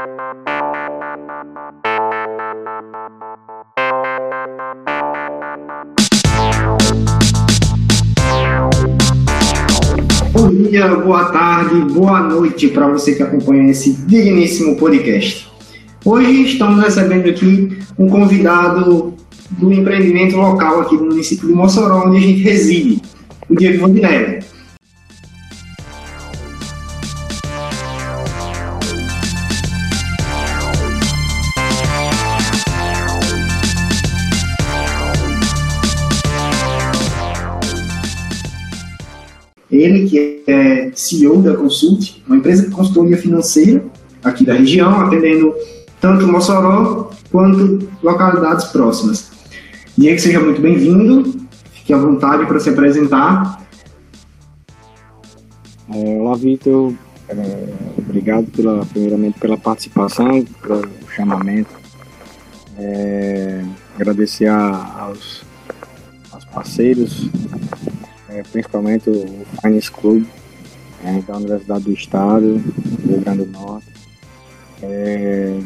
Bom dia, boa tarde, boa noite para você que acompanha esse digníssimo podcast. Hoje estamos recebendo aqui um convidado do empreendimento local aqui do município de Mossoró, onde a gente reside, o Diego Mondinelli. Ele que é CEO da Consult, uma empresa de consultoria financeira aqui da região, atendendo tanto Mossoró quanto localidades próximas. Diego, seja muito bem-vindo, fique à vontade para se apresentar. É, olá, Vitor. É, obrigado pela, primeiramente pela participação, pelo chamamento. É, agradecer a, aos, aos parceiros é, principalmente o Finance Club é, da Universidade do Estado, do Rio Grande do Norte. É,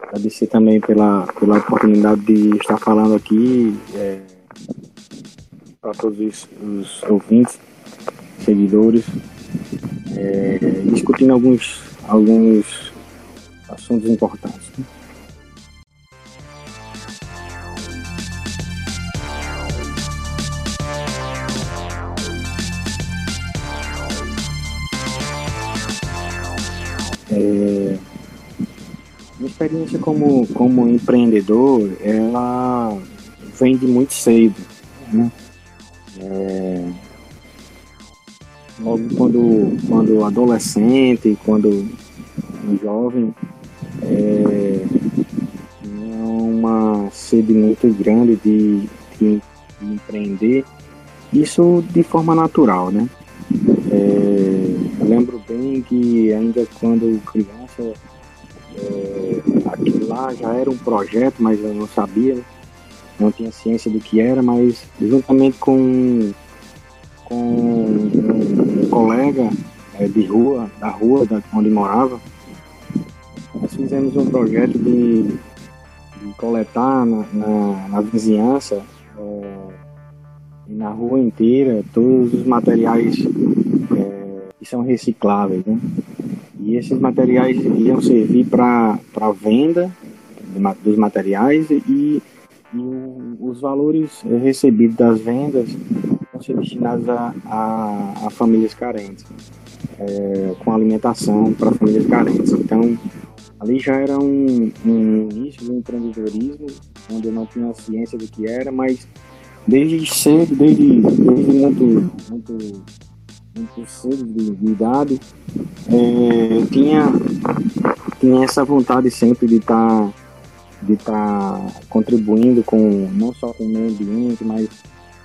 agradecer também pela, pela oportunidade de estar falando aqui é, para todos os, os, ouvintes, seguidores, é, discutindo alguns, alguns assuntos importantes. Né? Experiência como, como empreendedor, ela vem de muito cedo. Né? É, logo quando, quando adolescente, quando jovem, é, tinha uma sede muito grande de, de, de empreender, isso de forma natural, né? É, lembro bem que ainda quando criança, é, aquilo lá já era um projeto, mas eu não sabia, não tinha ciência do que era, mas juntamente com, com um, colega é, de rua, da rua da, onde morava, nós fizemos um projeto de, de coletar na, na, na vizinhança é, e na rua inteira todos os materiais que são recicláveis, né? E esses materiais iam servir para a venda dos materiais e, e os valores recebidos das vendas vão ser destinados a, a, a famílias carentes, é, com alimentação para famílias carentes. Então, ali já era um, um início do empreendedorismo, onde eu não tinha ciência do que era, mas desde cedo, desde, desde muito, muito cedo de, de idade, é, tinha, tinha essa vontade sempre de estar tá, de tá contribuindo com não só com o meio ambiente, mas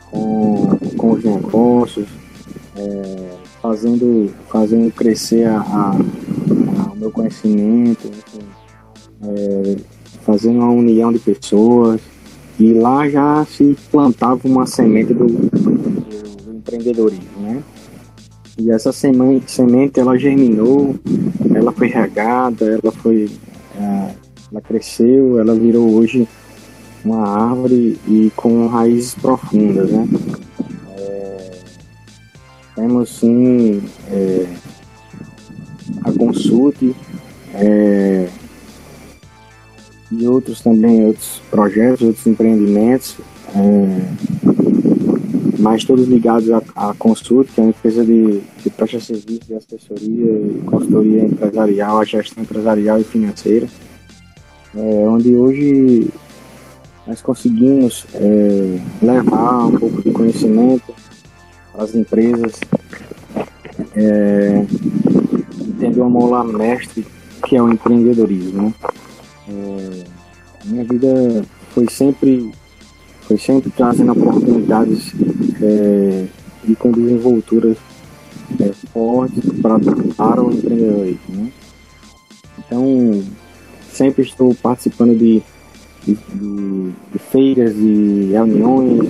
com, com os negócios, é, fazendo, fazendo crescer a, a, a, o meu conhecimento, enfim, é, fazendo uma união de pessoas. E lá já se plantava uma semente do, do empreendedorismo, né? E essa semente, semente ela germinou, ela foi regada, ela foi, é, ela cresceu, ela virou hoje uma árvore e com raízes profundas, né? É, temos sim é, a consulte é, e outros também outros projetos, outros empreendimentos. Mas todos ligados à, à que é uma empresa de, de presta serviço de assessoria e consultoria empresarial, a gestão empresarial e financeira, é, onde hoje nós conseguimos é, levar um pouco de conhecimento para as empresas, é, tendo uma mola mestre que é o empreendedorismo. Né? É, minha vida foi sempre foi sempre trazendo oportunidades é, e com desenvolturas é, fortes para, para o empreendedorismo. Né? Então, sempre estou participando de, de, de, de feiras e reuniões,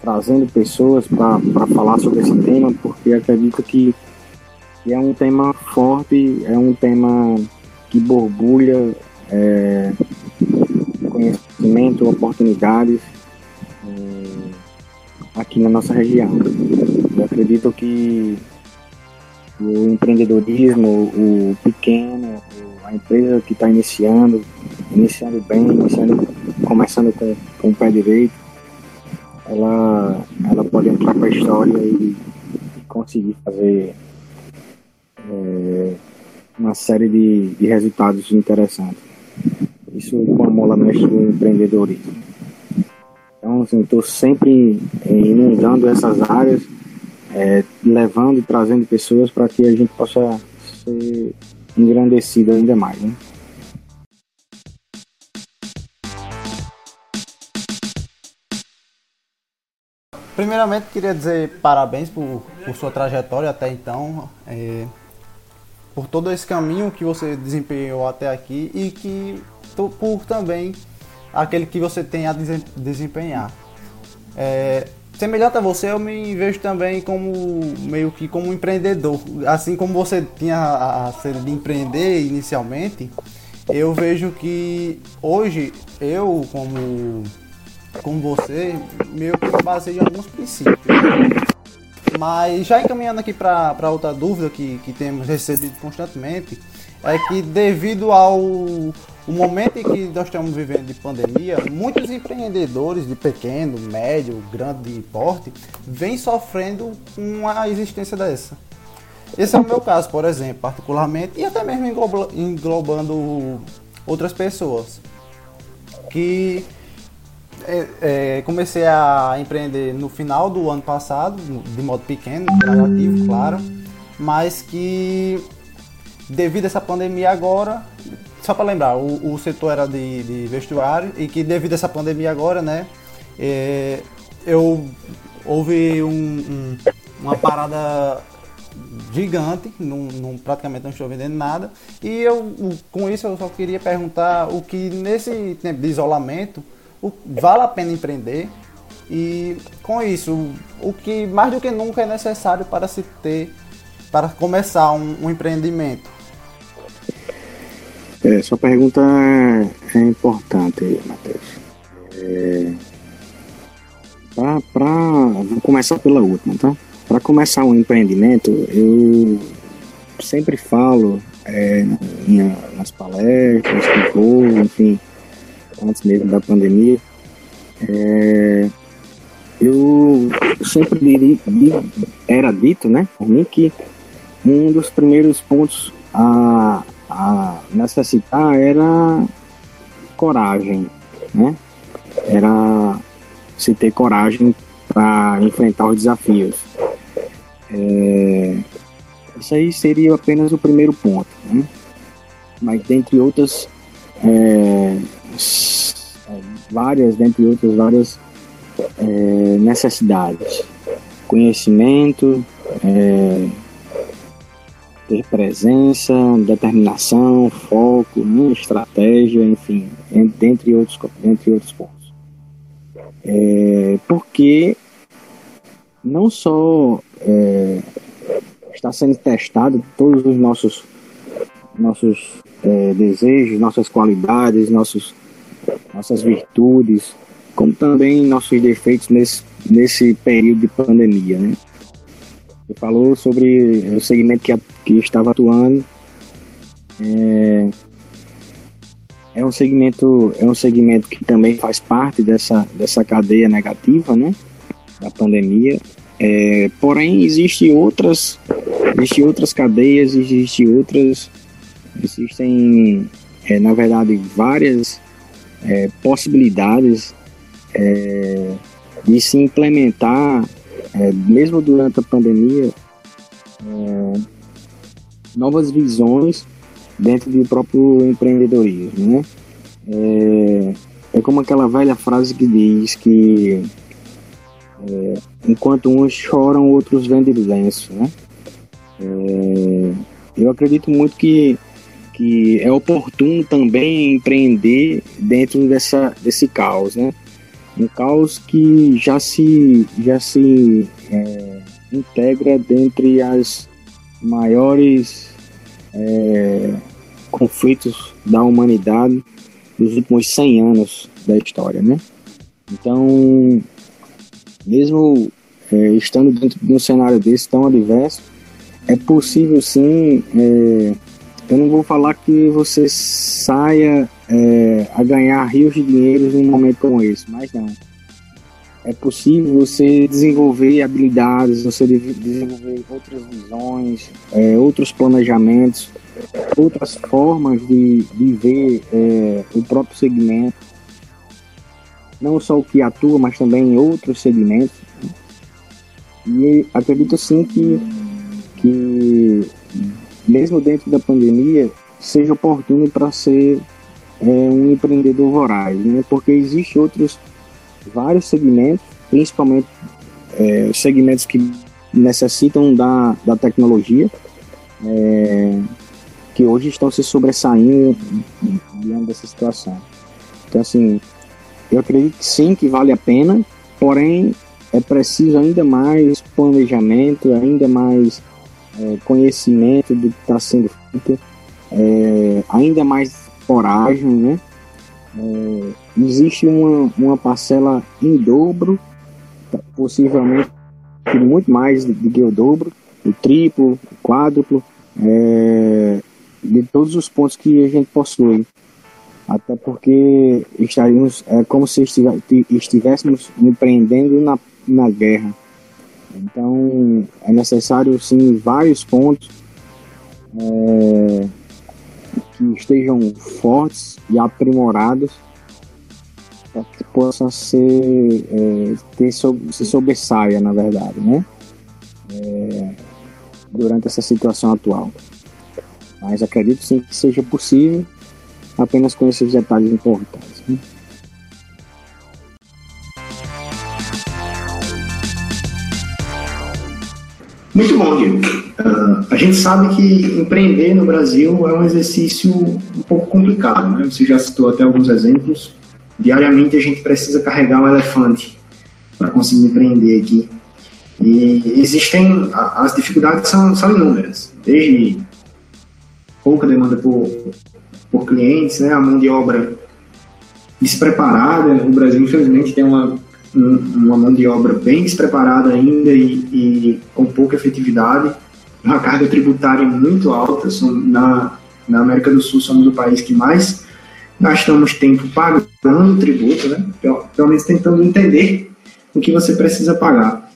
trazendo pessoas para falar sobre esse tema, porque acredito que é um tema forte, é um tema que borbulha é, conhecimento, oportunidades é, aqui na nossa região. Eu acredito que o empreendedorismo, o pequeno, a empresa que está iniciando, iniciando bem, iniciando, começando com, com o pé direito, ela, ela pode entrar para a história e, e conseguir fazer é, uma série de, de resultados interessantes. Isso com a mola mestre do empreendedorismo. Então, assim, estou sempre inundando essas áreas, é, levando e trazendo pessoas para que a gente possa ser engrandecido ainda mais. Né? Primeiramente, queria dizer parabéns por, por sua trajetória até então, é, por todo esse caminho que você desempenhou até aqui e que por também aquele que você tem a desempenhar. É, semelhante a você, eu me vejo também como meio que como empreendedor. Assim como você tinha a, ser de empreender inicialmente, eu vejo que hoje eu como como você, meio que baseio em alguns princípios. Mas já encaminhando aqui para outra dúvida que, que temos recebido constantemente, é que devido ao o momento em que nós estamos vivendo de pandemia, muitos empreendedores de pequeno, médio, grande porte vêm sofrendo com a existência dessa. Esse é o meu caso, por exemplo, particularmente, e até mesmo englobando outras pessoas. Que é, é, comecei a empreender no final do ano passado, de modo pequeno, gradativo, claro, mas que devido a essa pandemia agora, só para lembrar, o, o, setor era de, de, vestuário e que devido a essa pandemia agora, né, é, eu houve um, um, uma parada gigante, não, praticamente não estou vendendo nada. E eu, com isso, eu só queria perguntar o que nesse tempo de isolamento o, vale a pena empreender e com isso o que mais do que nunca é necessário para se ter para começar um, um empreendimento é, sua pergunta é, importante Matheus. É, para vou começar pela última tá? Para começar um empreendimento eu sempre falo é, nas palestras que vou enfim antes mesmo da pandemia, é, eu sempre diria, era dito, né, por mim, que um dos primeiros pontos a, a necessitar era coragem, né? Era se ter coragem para enfrentar os desafios. É, isso aí seria apenas o primeiro ponto, né? Mas dentre outras é, várias, dentre outras, várias é, necessidades. Conhecimento, é, ter presença, determinação, foco, estratégia, enfim, dentre outros, dentre outros pontos. É, porque não só é, está sendo testado todos os nossos nossos é, desejos, nossas qualidades, nossos nossas virtudes, como também nossos defeitos nesse, nesse período de pandemia. Né? Você falou sobre o segmento que, que estava atuando. É, é um segmento é um segmento que também faz parte dessa, dessa cadeia negativa, né, da pandemia. É, porém, existe outras existe outras cadeias, existe outras existem é, na verdade várias é, possibilidades é, de se implementar, é, mesmo durante a pandemia, é, novas visões dentro do próprio empreendedorismo. Né? É, é como aquela velha frase que diz que é, enquanto uns choram, outros vendem lenço. Né? eu acredito muito que que é oportuno também empreender dentro dessa, desse caos, né? Um caos que já se, já se é, integra dentre as maiores é, conflitos da humanidade dos últimos 100 anos da história, né? Então, mesmo é, estando dentro de um cenário desse tão adverso, é possível sim. É, eu não vou falar que você saia é, a ganhar rios de dinheiro num momento como esse, mas não. É possível você desenvolver habilidades, você desenvolver outras visões, é, outros planejamentos, outras formas de, de ver é, o próprio segmento. Não só o que atua, mas também outros segmentos. E acredito sim que mesmo dentro da pandemia, seja oportuno para ser é, um empreendedor voraz, né? porque existem outros vários segmentos, principalmente é, segmentos que necessitam da, da tecnologia, é, que hoje estão se sobressaindo diante dessa situação. Então, assim, eu acredito que sim, que vale a pena, porém é preciso ainda mais planejamento, ainda mais é, conhecimento do que está sendo feito, é, ainda mais coragem, né? É, existe uma, uma parcela em dobro, possivelmente muito mais do que o dobro, o triplo, o quádruplo, é, de todos os pontos que a gente possui. Até porque estaríamos, é como se estivéssemos empreendendo na, na guerra. Então, é necessário, sim, vários pontos é, que estejam fortes e aprimorados para que possa ser, é, ter, se sobressaia, na verdade, né? É, durante essa situação atual. Mas acredito sim que seja possível apenas com esses detalhes importantes. Né? Muito bom, Diego. Uh, a gente sabe que empreender no Brasil é um exercício um pouco complicado, né? Você já citou até alguns exemplos. Diariamente a gente precisa carregar um elefante para conseguir empreender aqui. E existem, as dificuldades são, são inúmeras, desde pouca demanda por, por clientes, né? a mão de obra despreparada. O Brasil, infelizmente, tem uma uma mão de obra bem despreparada ainda e, e com pouca efetividade, uma carga tributária muito alta. Na, na América do Sul somos o país que mais gastamos tempo pagando tributo, né? pelo, pelo menos tentando entender o que você precisa pagar.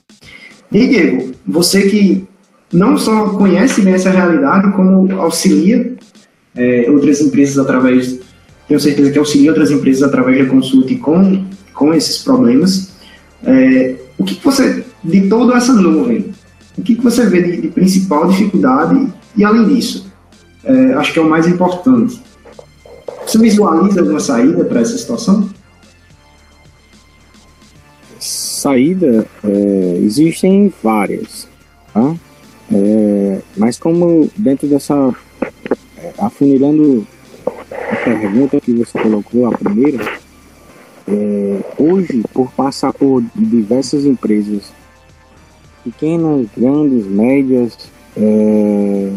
E Diego, você que não só conhece bem essa realidade, como auxilia é, outras empresas através, tenho certeza que auxilia outras empresas através da consulta com, com esses problemas. É, o que, que, você, de toda essa nuvem, o que, que você vê de, de principal dificuldade e, além disso, é, acho que é o mais importante. Você visualiza alguma saída para essa situação? Saída, é, existem várias, tá? É, mas como dentro dessa, é, afunilando a pergunta que você colocou, a primeira, é, hoje, por passar por diversas empresas, pequenas, grandes, médias, é,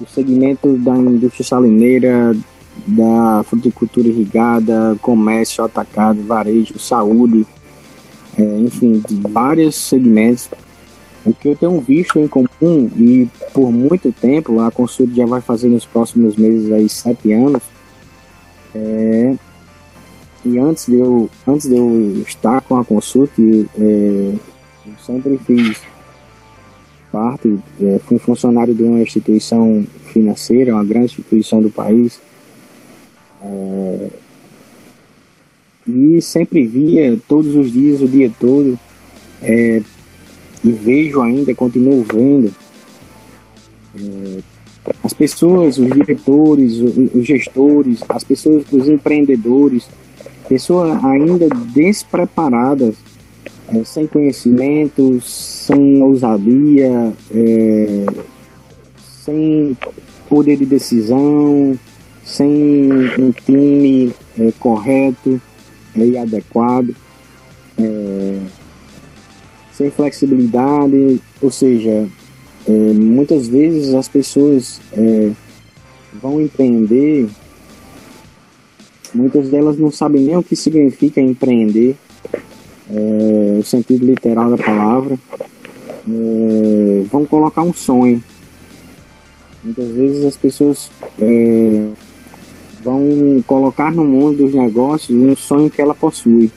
o segmento da indústria salineira, da fruticultura irrigada, comércio atacado, varejo, saúde, é, enfim, de vários segmentos. O que eu tenho visto em comum, e por muito tempo, a consulta já vai fazer nos próximos meses aí sete anos, é e antes de eu, antes de eu estar com a consulta, é, eu sempre fiz parte, é, fui funcionário de uma instituição financeira, uma grande instituição do país. É, e sempre via todos os dias, o dia todo, é, e vejo ainda, continuo vendo, é, as pessoas, os diretores, os gestores, as pessoas, os empreendedores, pessoas ainda despreparadas, é, sem conhecimento, sem ousadia, é, sem poder de decisão, sem um time é, correto é, e adequado, é, sem flexibilidade, ou seja, é, muitas vezes as pessoas vão empreender, muitas delas não sabem nem o que significa empreender, é, o sentido literal da palavra, é, vão colocar um sonho. Muitas vezes as pessoas é, vão colocar no mundo dos negócios um sonho que ela possui.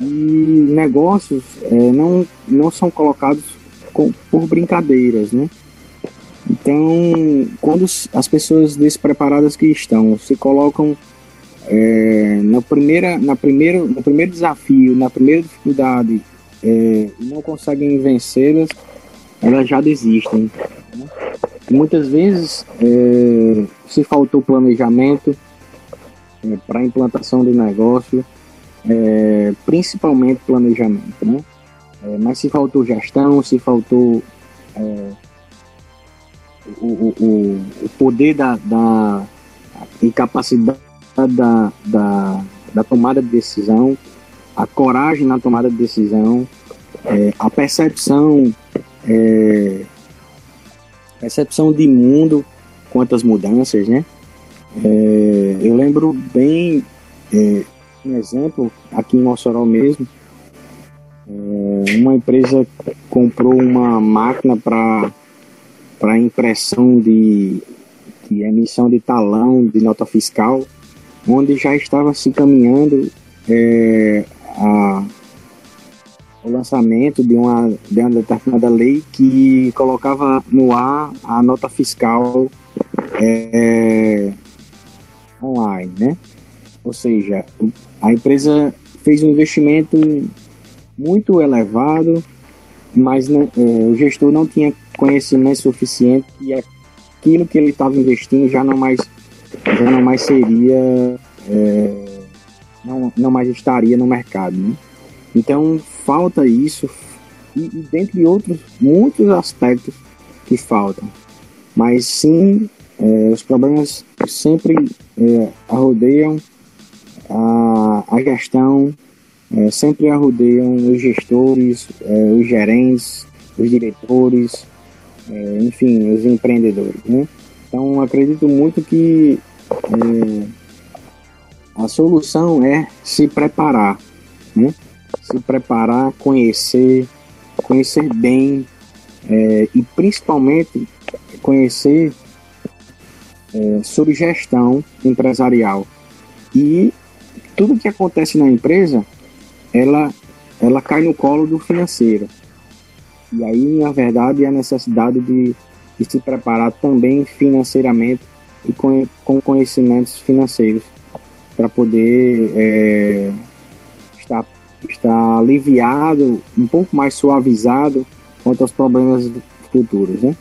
E negócios é, não, não são colocados com, por brincadeiras, né? Então, quando as pessoas despreparadas que estão se colocam é, na primeira, na primeiro, no primeiro desafio, na primeira dificuldade, é, não conseguem vencê-las, elas já desistem. Né? Muitas vezes é, se faltou planejamento é, para a implantação do negócio, é, principalmente planejamento, né? É, mas se faltou gestão, se faltou o, o, o, poder da, da e capacidade da, da, da tomada de decisão, a coragem na tomada de decisão, é, a percepção é, percepção de mundo quanto às mudanças, né? É, eu lembro bem é, um exemplo aqui em Mossoró mesmo, é, uma empresa comprou uma máquina para impressão de, de emissão de talão de nota fiscal, onde já estava se caminhando é, a o lançamento de uma, de uma determinada lei que colocava no ar a nota fiscal é, online, né? Ou seja, a empresa fez um investimento muito elevado, mas é, o gestor não tinha conhecimento suficiente e aquilo que ele estava investindo já não mais já não mais seria é, não, não mais estaria no mercado, né? Então falta isso e, e dentre outros muitos aspectos que faltam. Mas sim, é, os problemas sempre é, arrodeiam a, a gestão, é, sempre arrodeiam os gestores, é, os gerentes, os diretores, é, enfim, os empreendedores. Né? Então acredito muito que é, a solução é se preparar. Né? se preparar, conhecer, conhecer bem é, e principalmente conhecer é, sobre gestão empresarial. E tudo que acontece na empresa, ela, ela cai no colo do financeiro. E aí, na verdade, a necessidade de, de se preparar também financeiramente e com, com conhecimentos financeiros para poder é, estar está aliviado, um pouco mais suavizado quanto aos problemas futuros, né?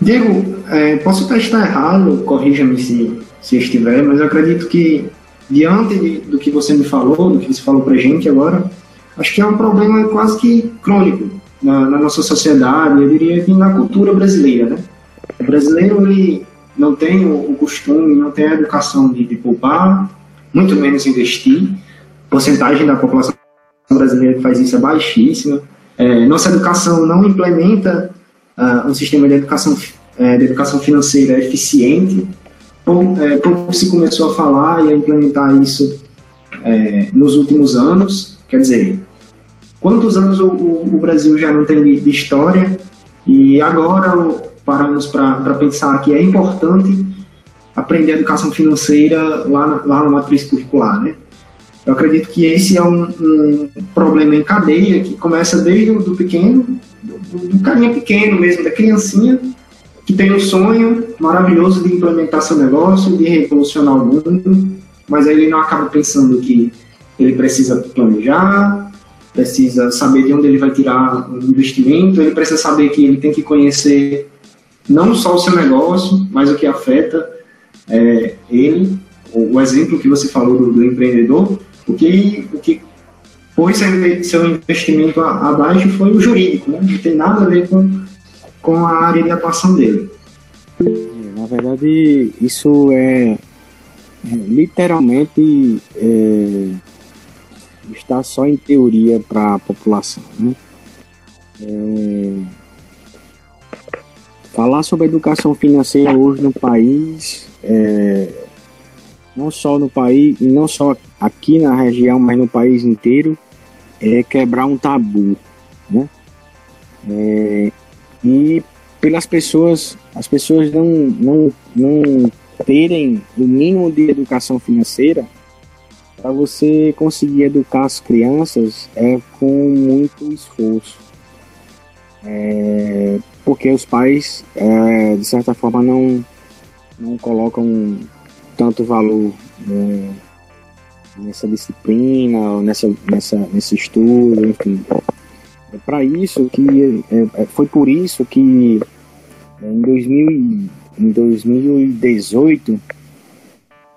Diego, é, posso até estar errado, corrija-me se, se estiver, mas eu acredito que, diante de, do que você me falou, do que você falou pra gente agora, acho que é um problema quase que crônico na, na nossa sociedade, eu diria que na cultura brasileira, né? O brasileiro, ele não tem o, costume, não tem a educação de, de poupar, muito menos investir, porcentagem da população brasileira que faz isso é baixíssima. É, nossa educação não implementa uh, um sistema de educação, é, de educação financeira eficiente. Pouco, é, se começou a falar e a implementar isso é, nos últimos anos. Quer dizer, quantos anos o, o, o Brasil já não tem de, de história e agora paramos para pensar que é importante aprender educação financeira lá na, lá na matriz curricular, né? Eu acredito que esse é um, um problema em cadeia que começa desde o do pequeno, do, do carinha pequeno mesmo, da criancinha, que tem um sonho maravilhoso de implementar seu negócio, de revolucionar o mundo, mas aí ele não acaba pensando que ele precisa planejar, precisa saber de onde ele vai tirar o investimento, ele precisa saber que ele tem que conhecer não só o seu negócio, mas o que afeta é, ele, o, o exemplo que você falou do, do empreendedor, o que, o que pôs seu investimento abaixo foi o jurídico, né? não tem nada a ver com, com a área de atuação dele. Na verdade, isso é, é literalmente é, está só em teoria para a população. Né? É, falar sobre educação financeira hoje no país, é, não só no país, não só aqui na região, mas no país inteiro, é quebrar um tabu, né? É, e pelas pessoas, as pessoas não, não, não terem o mínimo de educação financeira, para você conseguir educar as crianças é com muito esforço. É, porque os pais, é, de certa forma, não, não colocam tanto valor é, nessa disciplina, nessa, nessa, nesse estudo, enfim. É para isso que é, é, foi por isso que é, em, 2000, em 2018 é,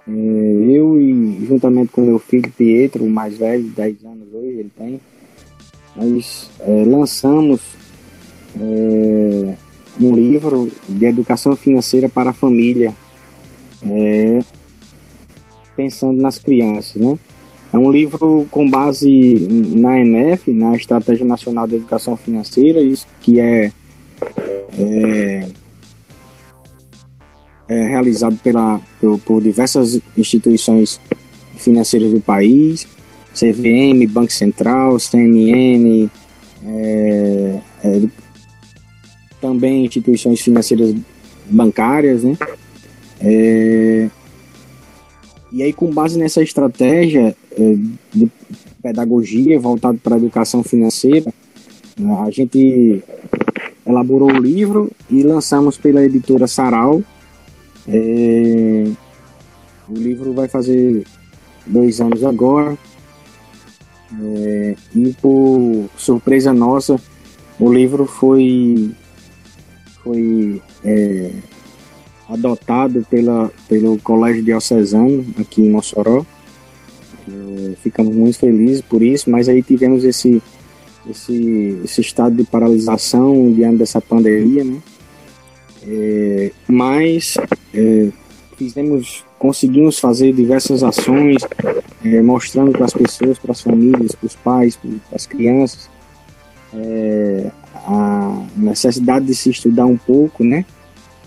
eu e juntamente com meu filho Pietro, o mais velho, 10 anos hoje ele tem, nós é, lançamos é, um livro de educação financeira para a família, é, pensando nas crianças, né? É um livro com base na ENEF, na Estratégia Nacional de Educação Financeira, isso que é, é, realizado pela, por, por, diversas instituições financeiras do país, CVM, Banco Central, CMN, é, é, também instituições financeiras bancárias, né? É, e aí, com base nessa estratégia é, de pedagogia voltada para a educação financeira, a gente elaborou o livro e lançamos pela editora Sarau. É, o livro vai fazer dois anos agora. É, e por surpresa nossa, o livro foi foi é, adotado pela, pelo Colégio Diocesano aqui em Mossoró. É, ficamos muito felizes por isso, mas aí tivemos esse, esse, esse estado de paralisação diante dessa pandemia, né? É, mas é, fizemos, conseguimos fazer diversas ações, é, mostrando para as pessoas, para as famílias, para os pais, para as crianças, é, a necessidade de se estudar um pouco, né?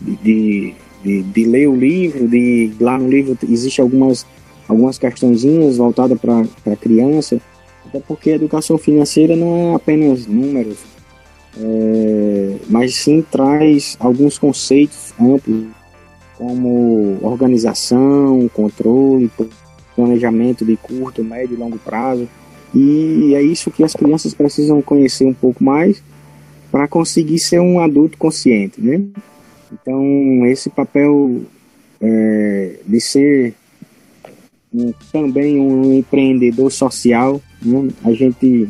De, de, de, ler o livro, de lá no livro existe algumas algumas questõezinhas voltadas para a criança, até porque a educação financeira não é apenas números, é, mas sim traz alguns conceitos amplos, como organização, controle, planejamento de curto, médio e longo prazo. E é isso que as crianças precisam conhecer um pouco mais para conseguir ser um adulto consciente, né? Então, esse papel é, de ser um, também um empreendedor social, né? a gente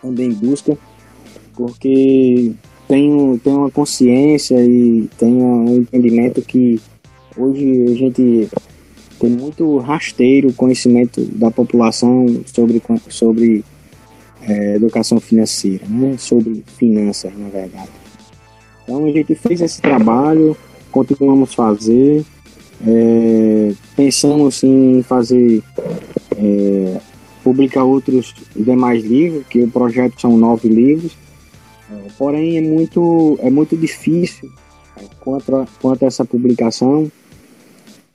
também busca, porque tem, tem uma consciência e tem um entendimento que hoje a gente tem muito rasteiro conhecimento da população sobre, sobre é, educação financeira, né? sobre finanças, na verdade. Então a gente fez esse trabalho, continuamos fazer, é, pensamos em fazer, é, publicar outros demais livros, que o projeto são nove livros, porém é muito, é muito difícil é, quanto a, quanto a essa publicação,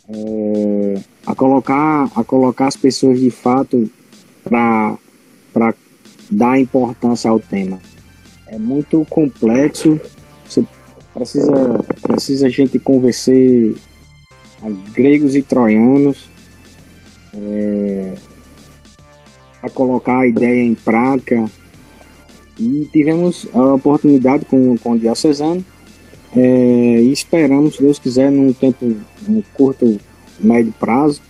é, a colocar a colocar as pessoas de fato para dar importância ao tema. É muito complexo, você precisa, precisa a gente convencer a gregos e troianos é, a colocar a ideia em prática. E tivemos a oportunidade com, com o Diocesano é, e esperamos, se Deus quiser, num tempo, num curto, médio prazo,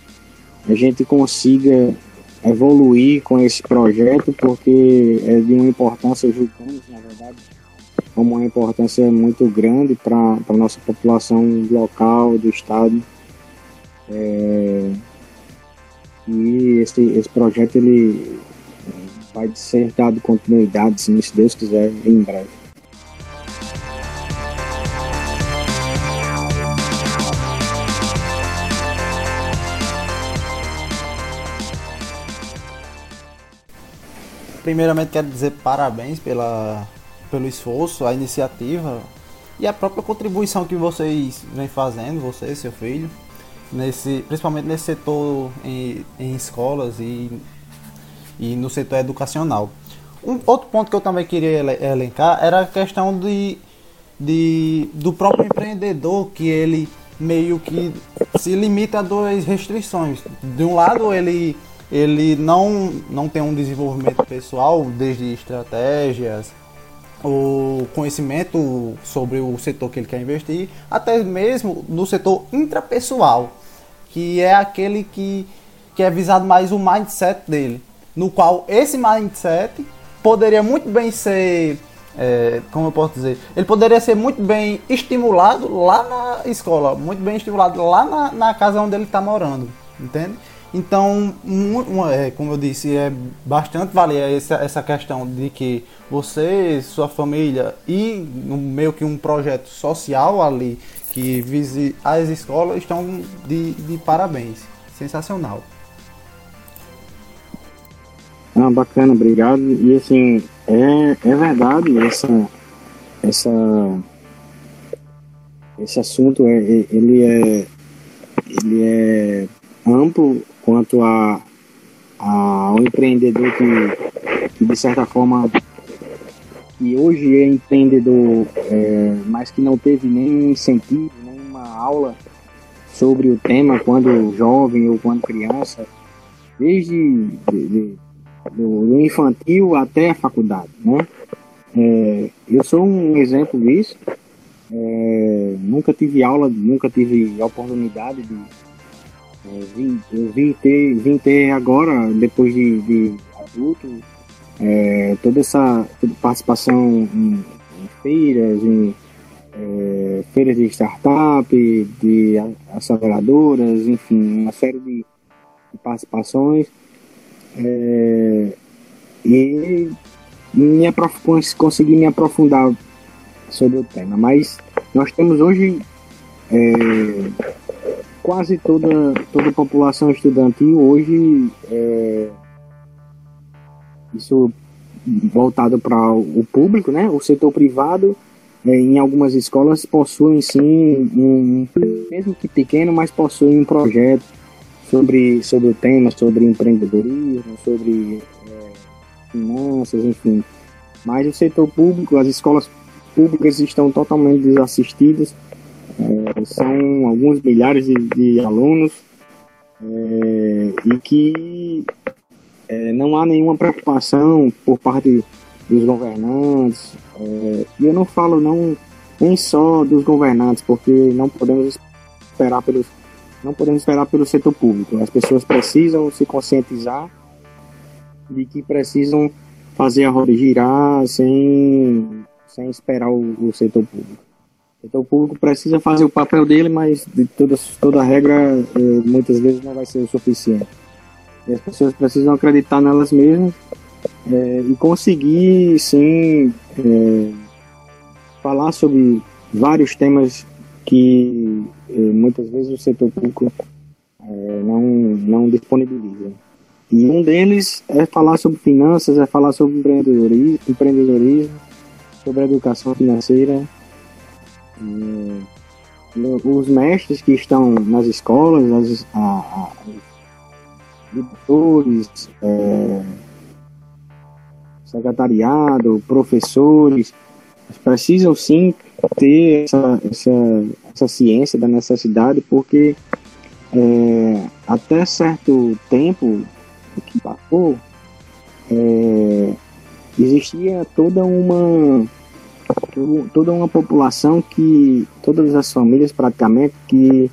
a gente consiga evoluir com esse projeto, porque é de uma importância, julgamos, na verdade, como uma importância muito grande para a nossa população local, do estado. É, e esse, esse projeto ele vai ser dado continuidade, se Deus quiser, em breve. primeiramente quero dizer parabéns pela, pelo esforço, a iniciativa e a própria contribuição que vocês vêm fazendo, você e seu filho, nesse, principalmente nesse setor em, em escolas e, e no setor educacional. Um outro ponto que eu também queria elencar era a questão de, de, do próprio empreendedor, que ele meio que se limita a duas restrições. De um lado, ele, ele não, não tem um desenvolvimento pessoal, desde estratégias, o conhecimento sobre o setor que ele quer investir, até mesmo no setor intrapessoal, que é aquele que, que é visado mais o mindset dele, no qual esse mindset poderia muito bem ser, é, como eu posso dizer, ele poderia ser muito bem estimulado lá na escola, muito bem estimulado lá na, na casa onde ele está morando, entende? Então, um, um, é, como eu disse, é bastante valer essa, essa questão de que você, sua família e meio que um projeto social ali que vise as escolas estão de, de parabéns. Sensacional. Ah, bacana, obrigado. E assim, é, é verdade essa, essa, esse assunto, é, ele é, ele é amplo quanto a, a ao empreendedor que, que de certa forma que hoje é empreendedor, é, mas que não teve nenhum incentivo, nenhuma aula sobre o tema quando jovem ou quando criança, desde de, de, do, infantil até a faculdade, né? É, eu sou um exemplo disso. É, nunca tive aula, nunca tive oportunidade de, é, vim, eu vim ter, vim ter agora, depois de, de adulto, é, toda essa participação em, em feiras, em é, feiras de startup, de aceleradoras, enfim, uma série de participações. É, e me aprof, consegui me aprofundar sobre o tema. Mas nós temos hoje é, quase toda, toda a população estudantil hoje, é, isso voltado para o público, né? O setor privado, é, em algumas escolas, possuem sim, um, mesmo que pequeno, mas possuem um projeto sobre, sobre o tema, sobre empreendedorismo, sobre é, finanças, enfim. Mas o setor público, as escolas públicas estão totalmente desassistidas é, são alguns milhares de, de alunos é, e que é, não há nenhuma preocupação por parte dos governantes. É, e eu não falo não nem só dos governantes, porque não podemos esperar pelos não podemos esperar pelo setor público. As pessoas precisam se conscientizar de que precisam fazer a roda girar sem, sem esperar o, o setor público. O público precisa fazer o papel dele, mas de toda, toda regra é, muitas vezes não vai ser o suficiente. E as pessoas precisam acreditar nelas mesmas é, e conseguir sim é, falar sobre vários temas que é, muitas vezes o setor público é, não, não disponibiliza. E um deles é falar sobre finanças, é falar sobre empreendedorismo, empreendedorismo sobre educação financeira é, os mestres que estão nas escolas, as, a, diretores, é, secretariado, professores, precisam sim ter essa, essa, essa ciência da necessidade, porque é, até certo tempo que passou, é, existia toda uma toda uma população que, todas as famílias praticamente, que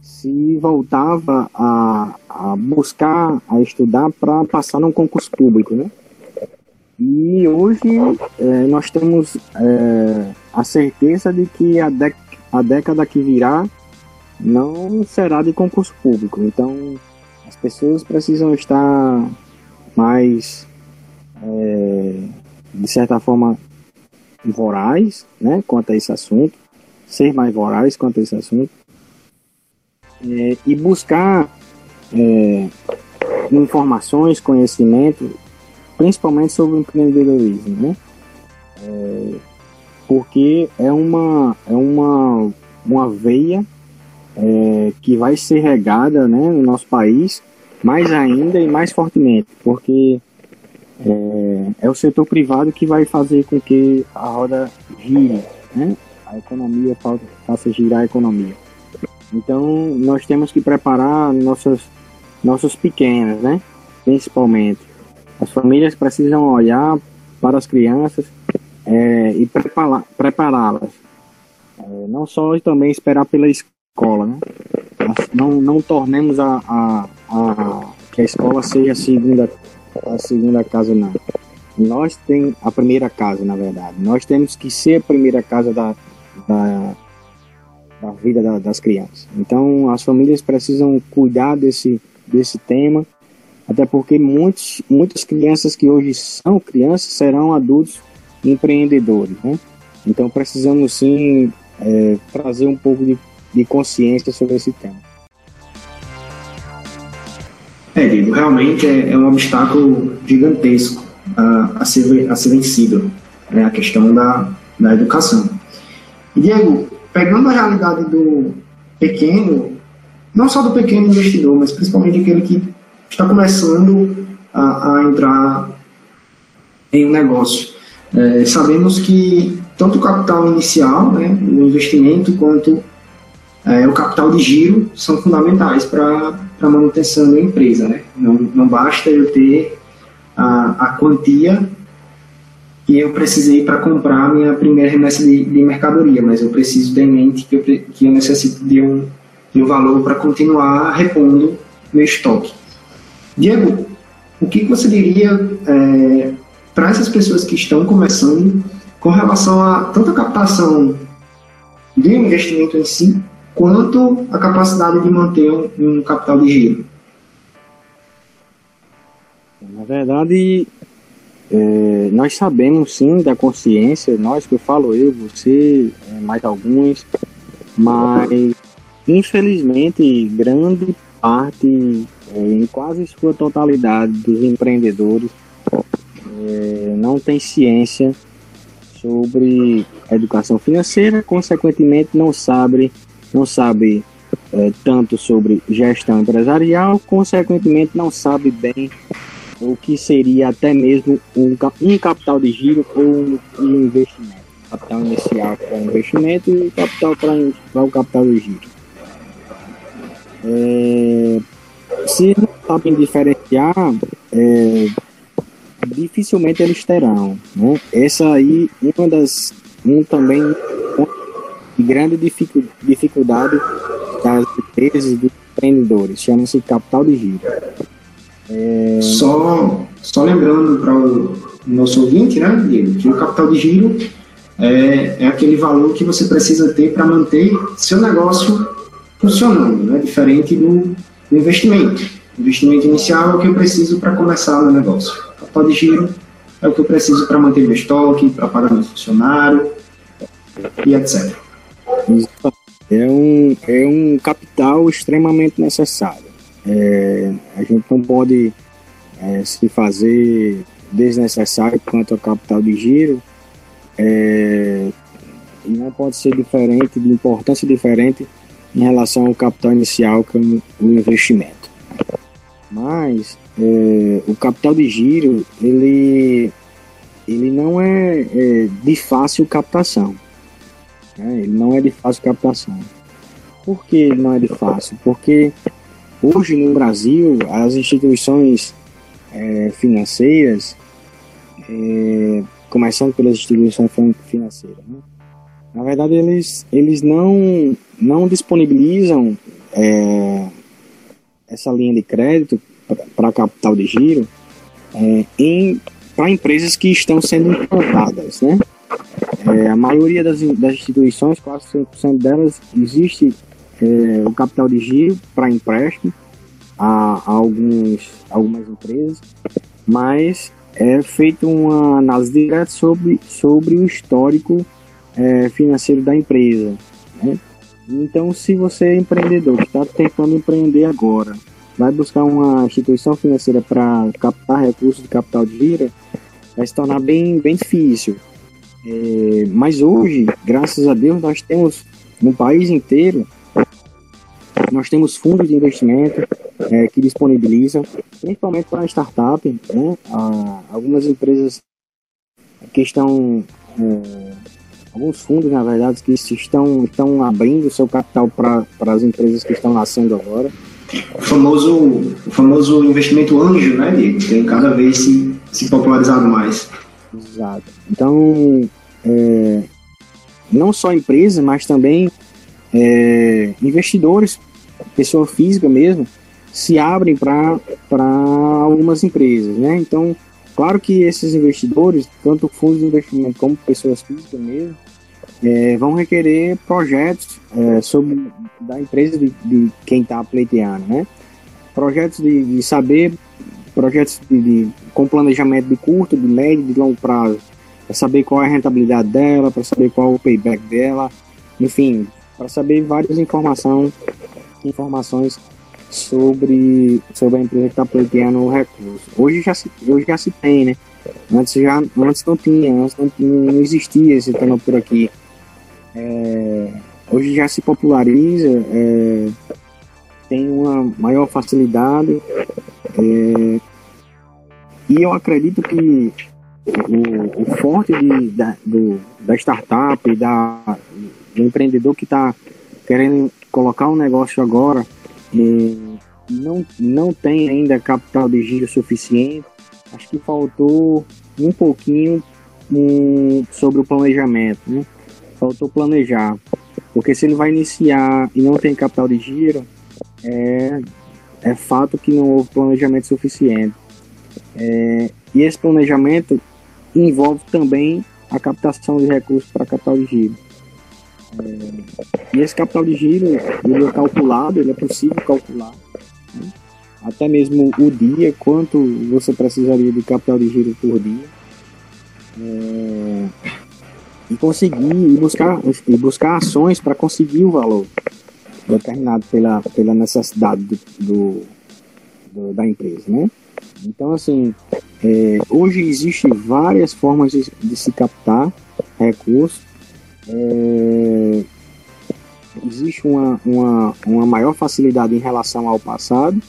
se voltava a, a buscar, a estudar para passar num concurso público, né? E hoje é, nós temos é, a certeza de que a, a década que virá não será de concurso público. Então as pessoas precisam estar mais, é, de certa forma, voraz, né, quanto a esse assunto, ser mais voraz quanto a esse assunto, é, e buscar é, informações, conhecimento, principalmente sobre o empreendedorismo, né? Porque é uma, é uma, uma veia é, que vai ser regada né, no nosso país mais ainda e mais fortemente, porque é, é, o setor privado que vai fazer com que a roda gire, né? a economia faça girar a economia. Então nós temos que preparar nossas nossos pequenos, né? Principalmente as famílias precisam olhar para as crianças é, e prepará-las. É, não só também esperar pela escola, né? Não, não tornemos a, a, a, que a escola seja a segunda, a segunda casa, não. Nós temos a primeira casa, na verdade. Nós temos que ser a primeira casa da, da, da vida da, das crianças. Então, as famílias precisam cuidar desse, desse tema, até porque muitos, muitas crianças que hoje são crianças serão adultos empreendedores, né? Então, precisamos sim é, trazer um pouco de, de consciência sobre esse tema. É, Diego, realmente é, é um obstáculo gigantesco a, a, ser, a ser vencido, né, a questão da, da educação. Diego, pegando a realidade do pequeno, não só do pequeno investidor, mas principalmente aquele que está começando a, a entrar em um negócio. É, sabemos que tanto o capital inicial, né, o investimento, quanto é, o capital de giro são fundamentais para a manutenção da empresa. Né? Não, não basta eu ter a, a quantia que eu precisei para comprar minha primeira remessa de, de, mercadoria, mas eu preciso ter em mente que eu, que eu necessito de um, de um valor para continuar repondo meu estoque. Diego, o que você diria é, para essas pessoas que estão começando com relação a tanto a captação do investimento em si, quanto a capacidade de manter um, um capital de giro? Na verdade, é, nós sabemos sim da consciência, nós que eu falo eu, você, é, mais alguns, mas infelizmente grande parte, é, em quase sua totalidade dos empreendedores é, não tem ciência sobre educação financeira, consequentemente não sabe, não sabe é, tanto sobre gestão empresarial, consequentemente não sabe bem o que seria até mesmo um, um capital de giro ou um, um investimento. Capital inicial para investimento e capital para o capital de giro. É, se não sabem diferenciar, é, dificilmente eles terão. Né? Essa aí, uma das, um também de grande dificuldade das empresas e dos empreendedores, chama-se capital de giro. É... Só, só lembrando para o nosso ouvinte, né, Diego, que o capital de giro é, é aquele valor que você precisa ter para manter seu negócio funcionando, né, diferente do, do investimento. Investimento inicial é o que eu preciso para começar o meu negócio. Capital de giro é o que eu preciso para manter meu estoque, para pagar meu funcionário e etc. É um, é um capital extremamente necessário. É, a gente não pode é, se fazer desnecessário quanto ao capital de giro. É, não pode ser diferente, de importância diferente em relação ao capital inicial, que é o investimento. Mas é, o capital de giro, ele, ele não é, é de fácil captação. Né? Ele não é de fácil captação. Por que não é de fácil? Porque Hoje no Brasil, as instituições é, financeiras, é, começando pelas instituições financeiras, né? na verdade eles, eles não, não disponibilizam é, essa linha de crédito para capital de giro é, para empresas que estão sendo implantadas. Né? É, a maioria das, das instituições, quase 100% delas, existe é, o capital de giro para empréstimo a, a, alguns, algumas empresas, mas é feito uma análise direta sobre, sobre o histórico é, financeiro da empresa. Né? Então, se você é empreendedor está tentando empreender agora, vai buscar uma instituição financeira para captar recursos de capital de giro, vai se tornar bem, bem difícil. É, mas hoje, graças a Deus, nós temos no país inteiro, nós temos fundos de investimento é, que disponibilizam, principalmente para startup, né? Algumas empresas que estão, é, alguns fundos, na verdade, que estão, estão abrindo seu capital para as empresas que estão nascendo agora. O famoso, o famoso investimento anjo, né, Diego? Tem cada vez se, se popularizado mais. Exato. Então, é, não só empresas, mas também é, investidores, pessoa física mesmo, se abrem para algumas empresas, né? Então, claro que esses investidores, tanto fundos de investimento como pessoas físicas mesmo, é, vão requerer projetos é, sobre da empresa de, de quem está pleiteando, né? Projetos de, de saber, projetos de, de, com planejamento de curto, de médio de longo prazo, para saber qual é a rentabilidade dela, para saber qual é o payback dela, enfim, para saber várias informações, informações sobre, sobre a empresa que está pleiteando o recurso. Hoje já se, hoje já se tem, né? Antes, já, antes não tinha, antes não, não existia esse tema por aqui. É, hoje já se populariza, é, tem uma maior facilidade é, e eu acredito que o, o forte de, da, do, da startup, da, do empreendedor que está querendo colocar um negócio agora e não, não tem ainda capital de giro suficiente, acho que faltou um pouquinho um, sobre o planejamento, né? Faltou planejar. Porque se ele vai iniciar e não tem capital de giro, é, é fato que não houve planejamento suficiente. É, e esse planejamento envolve também a captação de recursos para capital de giro. É, e esse capital de giro, ele é calculado, ele é possível calcular. Né? Até mesmo o dia, quanto você precisaria de capital de giro por dia. É, e conseguir e buscar, e buscar ações para conseguir o valor determinado pela, pela necessidade do, do, do da empresa, né? Então, assim, é, hoje existem várias formas de, de se captar recursos. É, existe uma, uma, uma maior facilidade em relação ao passado,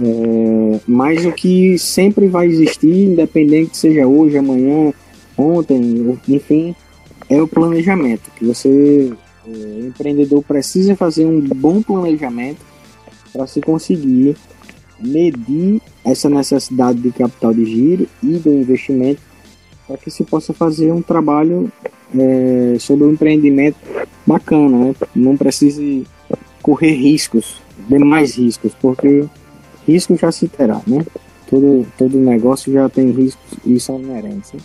é, mas o que sempre vai existir, independente seja hoje, amanhã, ontem, enfim, é o planejamento. Que você, é, empreendedor, precisa fazer um bom planejamento para se conseguir medir essa necessidade de capital de giro e do investimento para que se possa fazer um trabalho é, sobre um empreendimento bacana, né? Não precise correr riscos, demais riscos, porque risco já se terá, né? Todo, todo negócio já tem riscos e são inerentes. Né?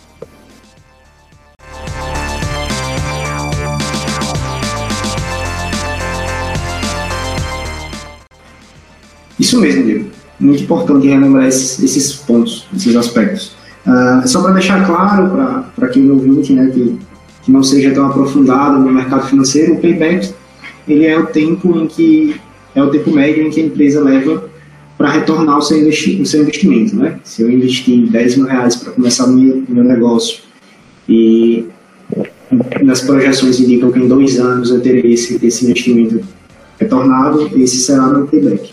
Isso mesmo, Diego. Muito importante relembrar esses, esses pontos, esses aspectos. Uh, só para deixar claro para quem não ouvinte, né, que, que não seja tão aprofundado no mercado financeiro, o payback ele é o tempo em que é o tempo médio em que a empresa leva para retornar o seu, investi o seu investimento, né? Se eu investir 10 mil reais para começar o meu, meu negócio e nas projeções indicam que em dois anos eu terei esse, esse investimento retornado, esse será meu payback.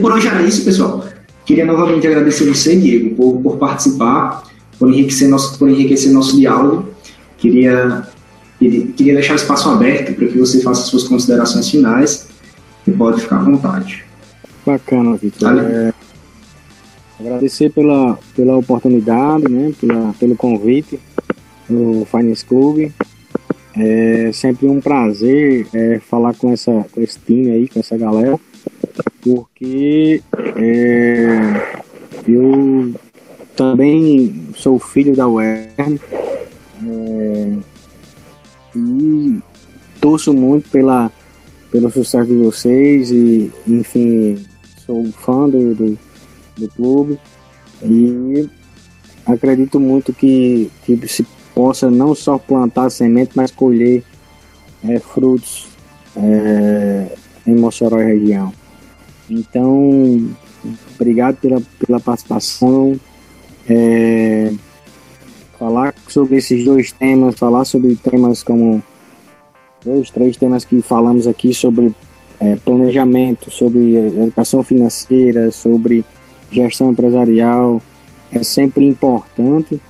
Por hoje era isso, pessoal. Queria novamente agradecer você, Diego, por, por participar, por enriquecer, nosso, por enriquecer nosso diálogo. Queria, queria deixar o espaço aberto para que você faça suas considerações finais e pode ficar à vontade. Bacana, Vitor. É, agradecer pela, pela oportunidade, né, pela, pelo convite no Finance Club. É sempre um prazer é, falar com, essa, com esse time aí, com essa galera porque é, eu também sou filho da UERN é, e torço muito pela, pelo sucesso de vocês e, enfim, sou fã do, do, do clube e acredito muito que, que se possa não só plantar semente, mas colher é, frutos é, em Mossoró e região. Então, obrigado pela, pela participação. É, falar sobre esses dois temas, falar sobre temas como dois, três temas que falamos aqui sobre é, planejamento, sobre educação financeira, sobre gestão empresarial, é sempre importante.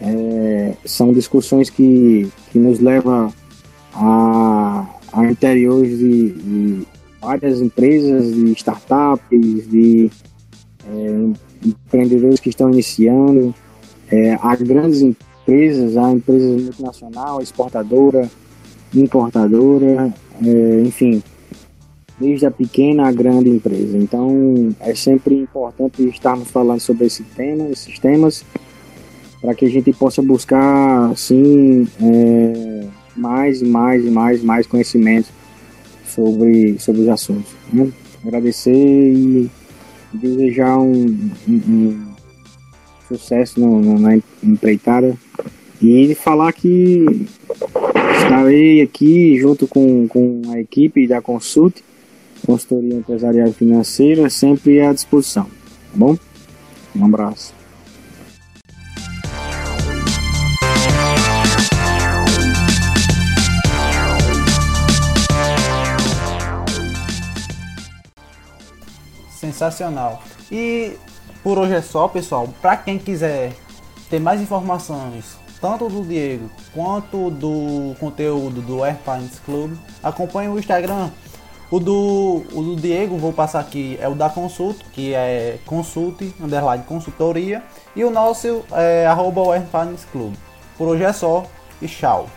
É, são discussões que, que nos levam a, a interiores de, de várias empresas, de startups, de é, empreendedores que estão iniciando, é, grandes empresas, a empresas multinacional, exportadora, importadora, é, enfim, desde a pequena à grande empresa. Então é sempre importante estarmos falando sobre esse tema, esses temas, para que a gente possa buscar assim é, mais e mais e mais mais conhecimento sobre, sobre os assuntos. Né? Agradecer e desejar um, um, um sucesso no, no, na empreitada e falar que estarei aqui junto com, com a equipe da Consult, consultoria empresarial e financeira, sempre à disposição. Tá bom? Um abraço. Sensacional. E por hoje é só, pessoal. Para quem quiser ter mais informações, tanto do Diego quanto do conteúdo do Air Finance Club, acompanhe o Instagram. O do, o do Diego, vou passar aqui, é o da Consult, que é consulte, underline consultoria. E o nosso é arroba Air Finance Club. Por hoje é só e tchau.